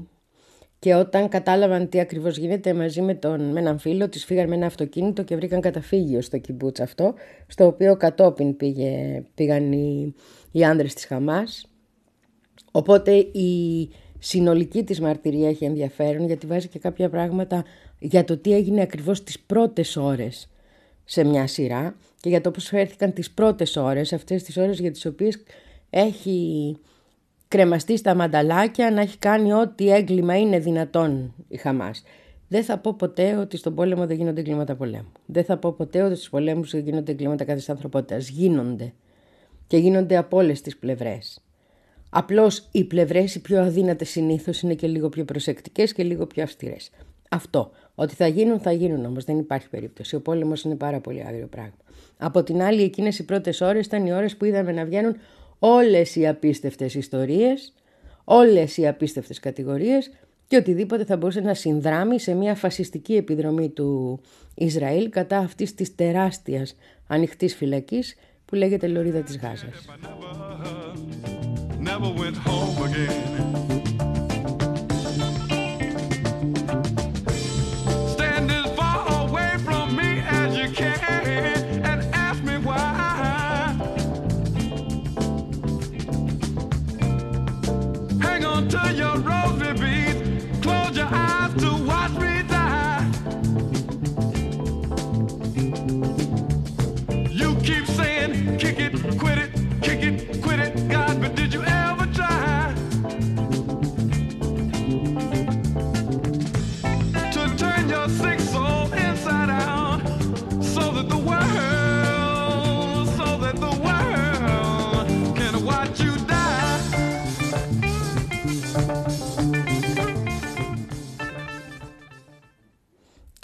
Και όταν κατάλαβαν τι ακριβώς γίνεται μαζί με, τον, με έναν φίλο της φύγαν με ένα αυτοκίνητο και βρήκαν καταφύγιο στο κιμπούτς αυτό στο οποίο κατόπιν πήγε, πήγαν οι, οι άνδρες της Χαμάς. Οπότε η συνολική της μαρτυρία έχει ενδιαφέρον γιατί βάζει και κάποια πράγματα για το τι έγινε ακριβώς τις πρώτες ώρες σε μια σειρά και για το πώς φέρθηκαν τις πρώτες ώρες, αυτές τις ώρες για τις οποίες έχει κρεμαστεί στα μανταλάκια να έχει κάνει ό,τι έγκλημα είναι δυνατόν η Χαμάς. Δεν θα πω ποτέ ότι στον πόλεμο δεν γίνονται εγκλήματα πολέμου. Δεν θα πω ποτέ ότι στους πολέμους δεν γίνονται εγκλήματα κάθε ανθρωπότητας. Γίνονται. Και γίνονται από όλες τις πλευρές. Απλώς οι πλευρές οι πιο αδύνατες συνήθως είναι και λίγο πιο προσεκτικές και λίγο πιο αυστηρές. Αυτό. Ότι θα γίνουν, θα γίνουν όμως. Δεν υπάρχει περίπτωση. Ο πόλεμος είναι πάρα πολύ άγριο πράγμα. Από την άλλη, εκείνες οι πρώτες ώρες ήταν οι ώρες που είδαμε να βγαίνουν όλες οι απίστευτες ιστορίες, όλες οι απίστευτες κατηγορίες και οτιδήποτε θα μπορούσε να συνδράμει σε μια φασιστική επιδρομή του Ισραήλ κατά αυτής της τεράστιας ανοιχτής φυλακής που λέγεται Λωρίδα της Γάζας.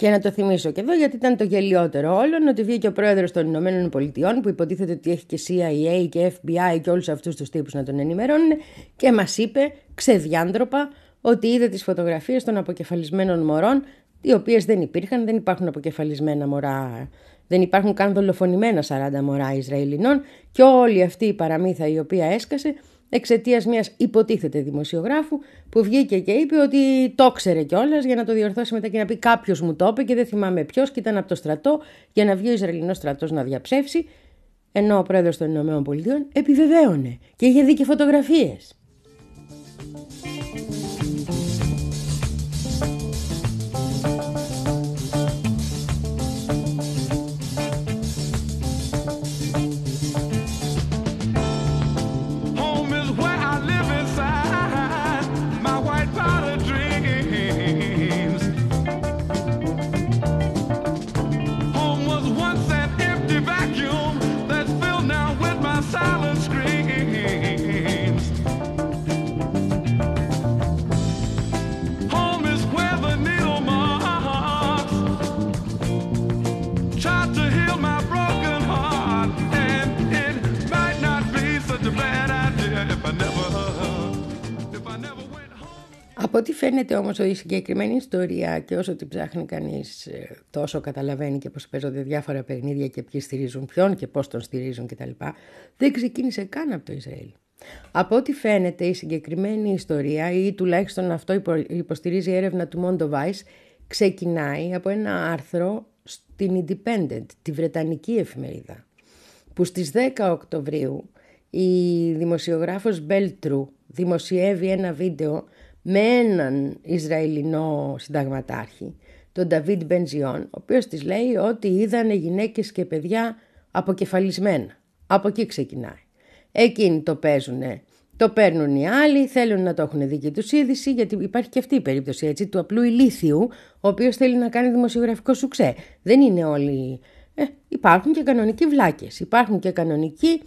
Και να το θυμίσω και εδώ γιατί ήταν το γελιότερο όλων ότι βγήκε ο πρόεδρος των Ηνωμένων Πολιτειών που υποτίθεται ότι έχει και CIA και FBI και όλους αυτούς τους τύπους να τον ενημερώνουν και μας είπε ξεδιάντροπα ότι είδε τις φωτογραφίες των αποκεφαλισμένων μωρών οι οποίες δεν υπήρχαν, δεν υπάρχουν αποκεφαλισμένα μωρά, δεν υπάρχουν καν δολοφονημένα 40 μωρά Ισραηλινών και όλη αυτή η παραμύθα η οποία έσκασε εξαιτίας μιας υποτίθεται δημοσιογράφου που βγήκε και είπε ότι το ξέρε κιόλας για να το διορθώσει μετά και να πει κάποιος μου το είπε και δεν θυμάμαι ποιος και ήταν από το στρατό για να βγει ο Ισραηλινός στρατός να διαψεύσει. Ενώ ο πρόεδρος των ΗΠΑ επιβεβαίωνε και είχε δει και φωτογραφίες. Από ό,τι φαίνεται όμως η συγκεκριμένη ιστορία και όσο την ψάχνει κανείς ε, τόσο καταλαβαίνει και πώς παίζονται διάφορα παιχνίδια και ποιοι στηρίζουν ποιον και πώς τον στηρίζουν κτλ. Δεν ξεκίνησε καν από το Ισραήλ. Από ό,τι φαίνεται η συγκεκριμένη ιστορία ή τουλάχιστον αυτό υποστηρίζει η έρευνα του Mondo Vice ξεκινάει από ένα άρθρο στην Independent, τη Βρετανική εφημερίδα που στις 10 Οκτωβρίου η δημοσιογράφος Μπέλτρου δημοσιεύει ένα βίντεο με έναν Ισραηλινό συνταγματάρχη, τον Νταβίτ Μπενζιόν, ο οποίος της λέει ότι είδανε γυναίκες και παιδιά αποκεφαλισμένα. Από εκεί ξεκινάει. Εκείνοι το παίζουνε, το παίρνουν οι άλλοι, θέλουν να το έχουν δική τους είδηση, γιατί υπάρχει και αυτή η περίπτωση έτσι, του απλού ηλίθιου, ο οποίος θέλει να κάνει δημοσιογραφικό σουξέ. Δεν είναι όλοι... Ε, υπάρχουν και κανονικοί βλάκες, υπάρχουν και κανονικοί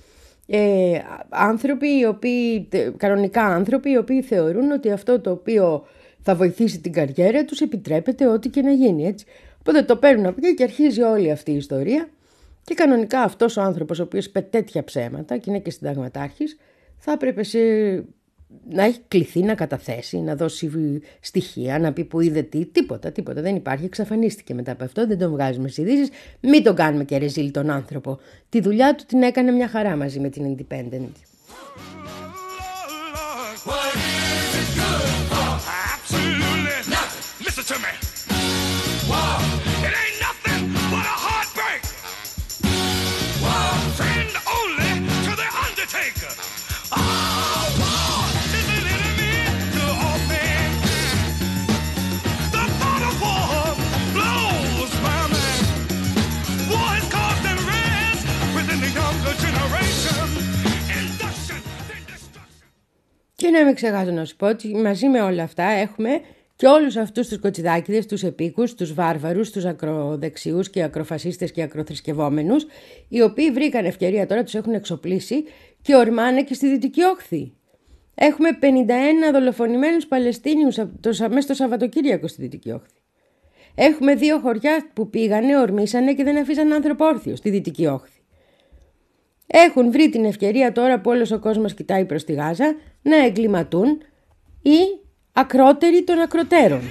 ε, άνθρωποι οι οποίοι, κανονικά άνθρωποι οι οποίοι θεωρούν ότι αυτό το οποίο θα βοηθήσει την καριέρα τους επιτρέπεται ό,τι και να γίνει έτσι. Οπότε το παίρνουν από εκεί και αρχίζει όλη αυτή η ιστορία και κανονικά αυτός ο άνθρωπος ο οποίος πετέτια ψέματα και είναι και συνταγματάρχης θα έπρεπε σε να έχει κληθεί να καταθέσει, να δώσει στοιχεία, να πει που είδε τι, τίποτα, τίποτα. Δεν υπάρχει, εξαφανίστηκε μετά από αυτό, δεν τον βγάζουμε στις ειδήσεις. Μην τον κάνουμε και ρεζίλ τον άνθρωπο. Τη δουλειά του την έκανε μια χαρά μαζί με την Independent. Να με ξεχάσω να σου πω ότι μαζί με όλα αυτά έχουμε και όλους αυτούς τους κοτσιδάκιδες, τους επίκους, τους βάρβαρους, τους ακροδεξιούς και ακροφασίστες και ακροθρησκευόμενους, οι οποίοι βρήκαν ευκαιρία τώρα, τους έχουν εξοπλίσει και ορμάνε και στη Δυτική Όχθη. Έχουμε 51 δολοφονημένους Παλαιστίνιους μέσα στο Σαββατοκύριακο στη Δυτική Όχθη. Έχουμε δύο χωριά που πήγανε, ορμήσανε και δεν αφήσαν άνθρωπο όρθιο στη Δυτική Όχθη. Έχουν βρει την ευκαιρία τώρα που όλος ο κόσμος κοιτάει προς τη Γάζα να εγκληματούν οι ακρότεροι των ακροτέρων.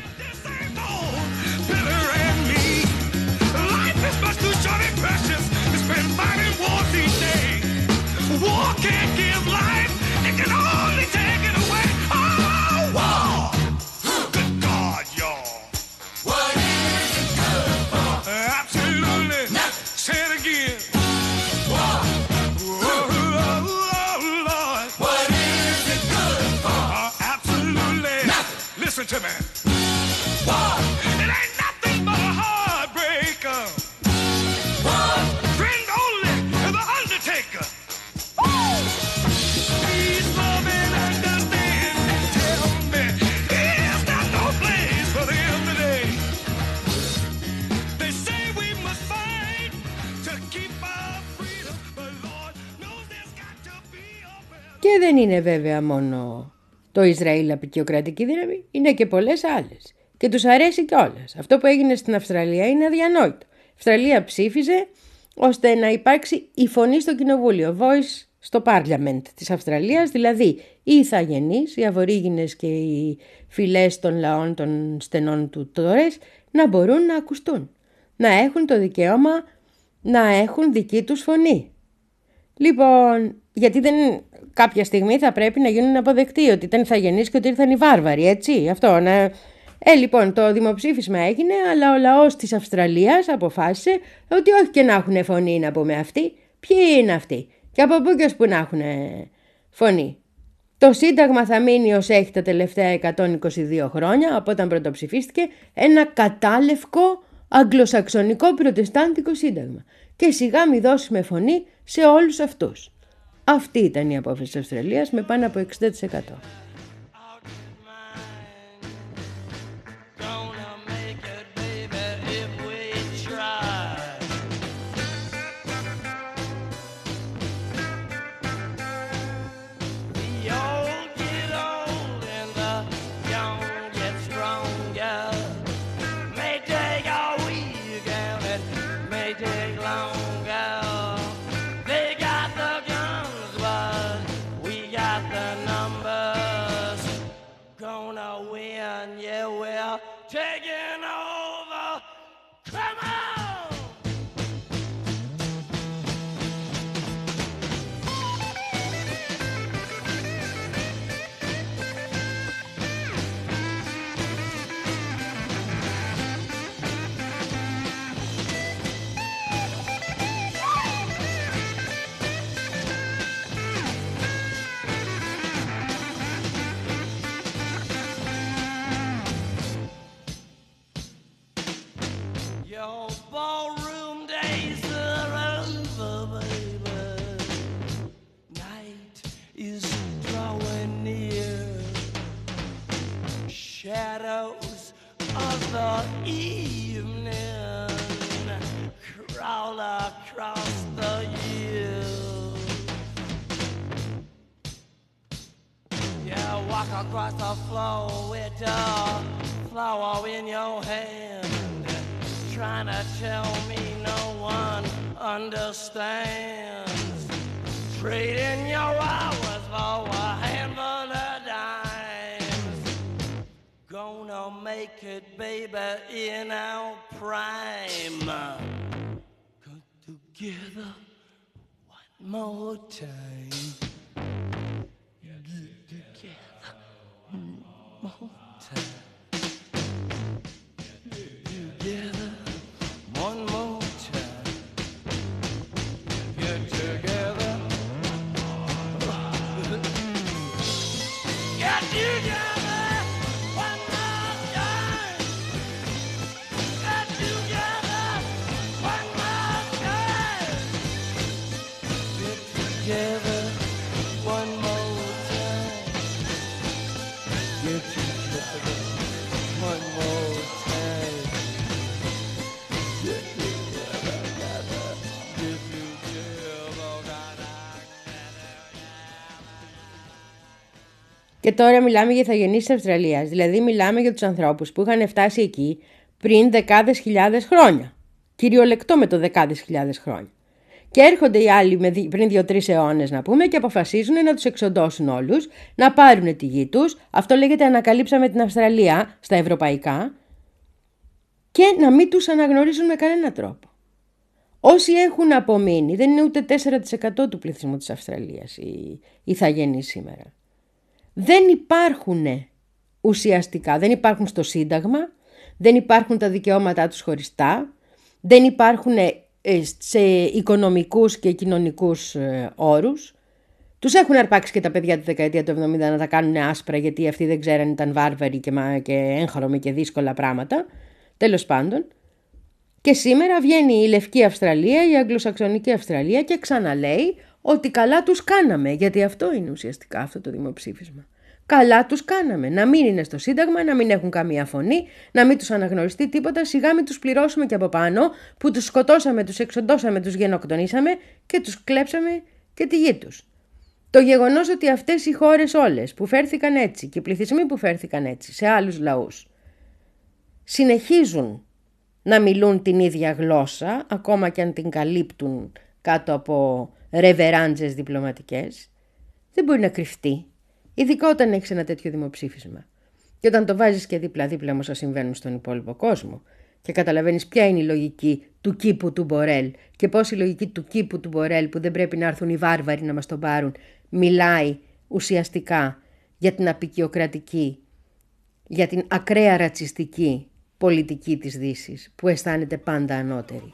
Βέβαια μόνο το Ισραήλ απεικιοκρατική δύναμη είναι και πολλές άλλες. Και τους αρέσει κιόλας. Αυτό που έγινε στην Αυστραλία είναι αδιανόητο. Η Αυστραλία ψήφιζε ώστε να υπάρξει η φωνή στο κοινοβούλιο, voice στο parliament της Αυστραλίας, δηλαδή οι ηθαγενείς, οι αβορήγινες και οι φυλές των λαών των στενών του τόρες να μπορούν να ακουστούν, να έχουν το δικαίωμα να έχουν δική τους φωνή. Λοιπόν, γιατί δεν κάποια στιγμή θα πρέπει να γίνουν αποδεκτοί ότι ήταν ηθαγενείς και ότι ήρθαν οι βάρβαροι, έτσι, αυτό, να... Ε, λοιπόν, το δημοψήφισμα έγινε, αλλά ο λαός της Αυστραλίας αποφάσισε ότι όχι και να έχουν φωνή να πούμε αυτοί. Ποιοι είναι αυτοί και από πού και ως που να έχουν φωνή. Το Σύνταγμα θα μείνει ως έχει τα τελευταία 122 χρόνια, από όταν πρωτοψηφίστηκε, ένα κατάλευκο αγγλοσαξονικό προτεστάντικο σύνταγμα. Και σιγά μη δώσουμε φωνή σε όλους αυτούς. Αυτή ήταν η απόφαση της Αυστραλίας με πάνω από 60%. more time. Get together more Και τώρα μιλάμε για ηθαγενείς της Αυστραλίας. Δηλαδή μιλάμε για τους ανθρώπους που είχαν φτάσει εκεί πριν δεκάδες χιλιάδες χρόνια. Κυριολεκτό με το δεκάδες χιλιάδες χρόνια. Και έρχονται οι άλλοι με, πριν δύο-τρεις αιώνες να πούμε και αποφασίζουν να τους εξοντώσουν όλους, να πάρουν τη γη τους. Αυτό λέγεται ανακαλύψαμε την Αυστραλία στα ευρωπαϊκά και να μην τους αναγνωρίζουν με κανένα τρόπο. Όσοι έχουν απομείνει, δεν είναι ούτε 4% του πληθυσμού της Αυστραλίας οι ηθαγενείς σήμερα. Δεν υπάρχουν ουσιαστικά, δεν υπάρχουν στο Σύνταγμα, δεν υπάρχουν τα δικαιώματά τους χωριστά, δεν υπάρχουν ε, σε οικονομικούς και κοινωνικούς ε, όρους. Τους έχουν αρπάξει και τα παιδιά τη δεκαετία του 70 να τα κάνουν άσπρα γιατί αυτοί δεν ξέραν ήταν βάρβαροι και, και έγχρωμοι και δύσκολα πράγματα. Τέλος πάντων. Και σήμερα βγαίνει η Λευκή Αυστραλία, η Αγγλοσαξονική Αυστραλία και ξαναλέει ότι καλά τους κάναμε, γιατί αυτό είναι ουσιαστικά αυτό το δημοψήφισμα. Καλά τους κάναμε, να μην είναι στο Σύνταγμα, να μην έχουν καμία φωνή, να μην τους αναγνωριστεί τίποτα, σιγά μην τους πληρώσουμε και από πάνω που τους σκοτώσαμε, τους εξοντώσαμε, τους γενοκτονήσαμε και τους κλέψαμε και τη γη τους. Το γεγονός ότι αυτές οι χώρες όλες που φέρθηκαν έτσι και οι πληθυσμοί που φέρθηκαν έτσι σε άλλους λαούς συνεχίζουν να μιλούν την ίδια γλώσσα, ακόμα και αν την καλύπτουν κάτω από ρεβεράντζες διπλωματικές, δεν μπορεί να κρυφτεί, ειδικά όταν έχεις ένα τέτοιο δημοψήφισμα. Και όταν το βάζεις και δίπλα-δίπλα όσα συμβαίνουν στον υπόλοιπο κόσμο και καταλαβαίνεις ποια είναι η λογική του κήπου του Μπορέλ και πώς η λογική του κήπου του Μπορέλ που δεν πρέπει να έρθουν οι βάρβαροι να μας τον πάρουν μιλάει ουσιαστικά για την απεικιοκρατική, για την ακραία ρατσιστική πολιτική της δύσης που αισθάνεται πάντα ανώτερη.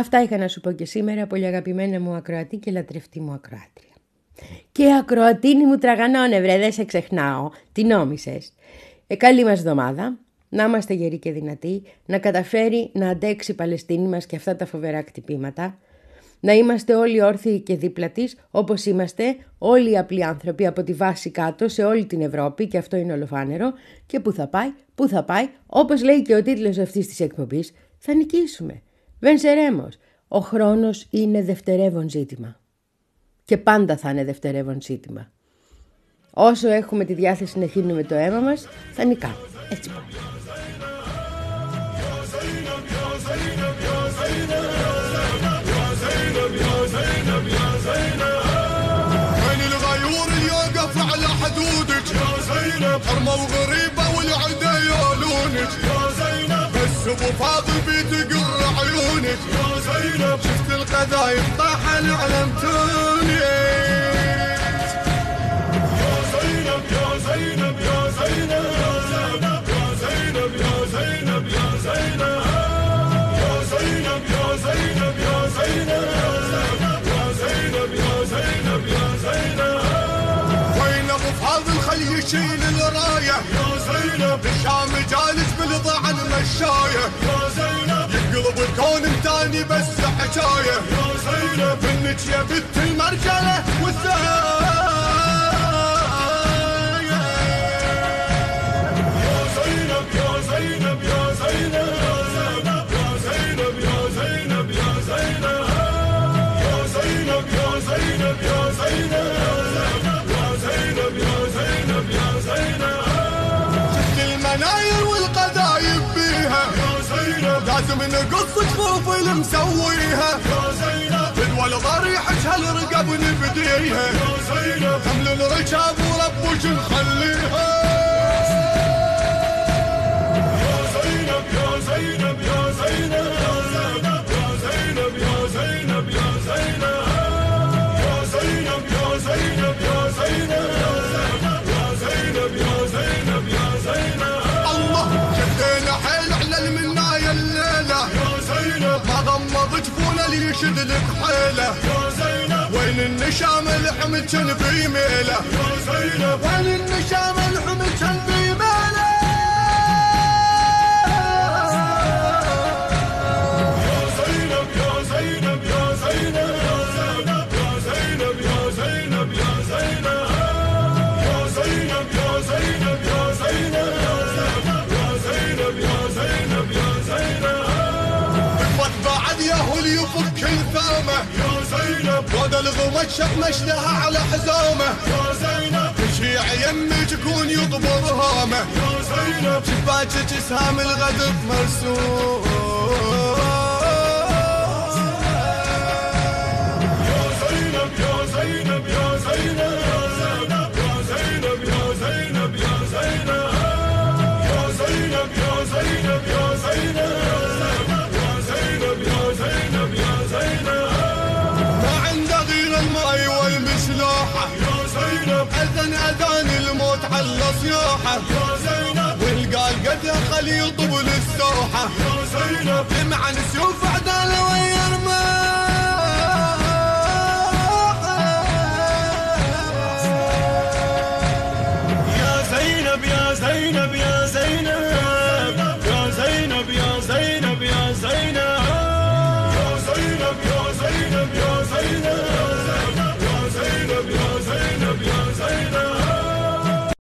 Αυτά είχα να σου πω και σήμερα, πολύ αγαπημένα μου ακροατή και λατρευτή μου ακροάτρια. Και ακροατίνη μου τραγανώνε βρε, δεν σε ξεχνάω. Τι νόμισες. Ε, καλή μας εβδομάδα. Να είμαστε γεροί και δυνατοί. Να καταφέρει να αντέξει η Παλαιστίνη μας και αυτά τα φοβερά κτυπήματα. Να είμαστε όλοι όρθιοι και δίπλα της, όπως είμαστε όλοι οι απλοί άνθρωποι από τη βάση κάτω σε όλη την Ευρώπη και αυτό είναι ολοφάνερο και που θα πάει, που θα πάει, όπως λέει και ο τίτλος αυτής της εκπομπής, Θα νικήσουμε. Βενζερέμος. Ο χρόνος είναι δευτερεύον ζήτημα. Και πάντα θα είναι δευτερεύον ζήτημα. Όσο έχουμε τη διάθεση να χύνουμε το αίμα μας, θα νικάμε. Έτσι πάει. وين الغيور اللي يوقف على حدودك يا زينب حرمة وغريبة والعدا يولونك يا زينب بس ابو فاضل بيتقر عيونك يا زينب شفت القذايف طاح العلم تونس يشيل الراية. يا زينب الشام جالس بالضعن مشاية. يا زينب يقلب الكون تاني بس حكاية. يا زينب منك يا بنت المرجلة والزايه من قصك بروفيل مسويها. يا زينب تنول ضريحك هالرقب نبديها يا زينب حمل الرجاب وربوش نخليها. يا زينب يا زينب يا زينب. راشد لك حيلة. وين النشام لحمك كان في ميلة. وين النشام لحمك كان في الغمة لها على حزامه. يا زينب تشيع يمي تكون يطبر هامه. يا زينب. شباكك سهام الغدر مرسوم. أذن أذان الموت على صياحة يا زينب والقال قد خلي يطول السوحة. يا زينب. مع سيوف عدالة ويا رماح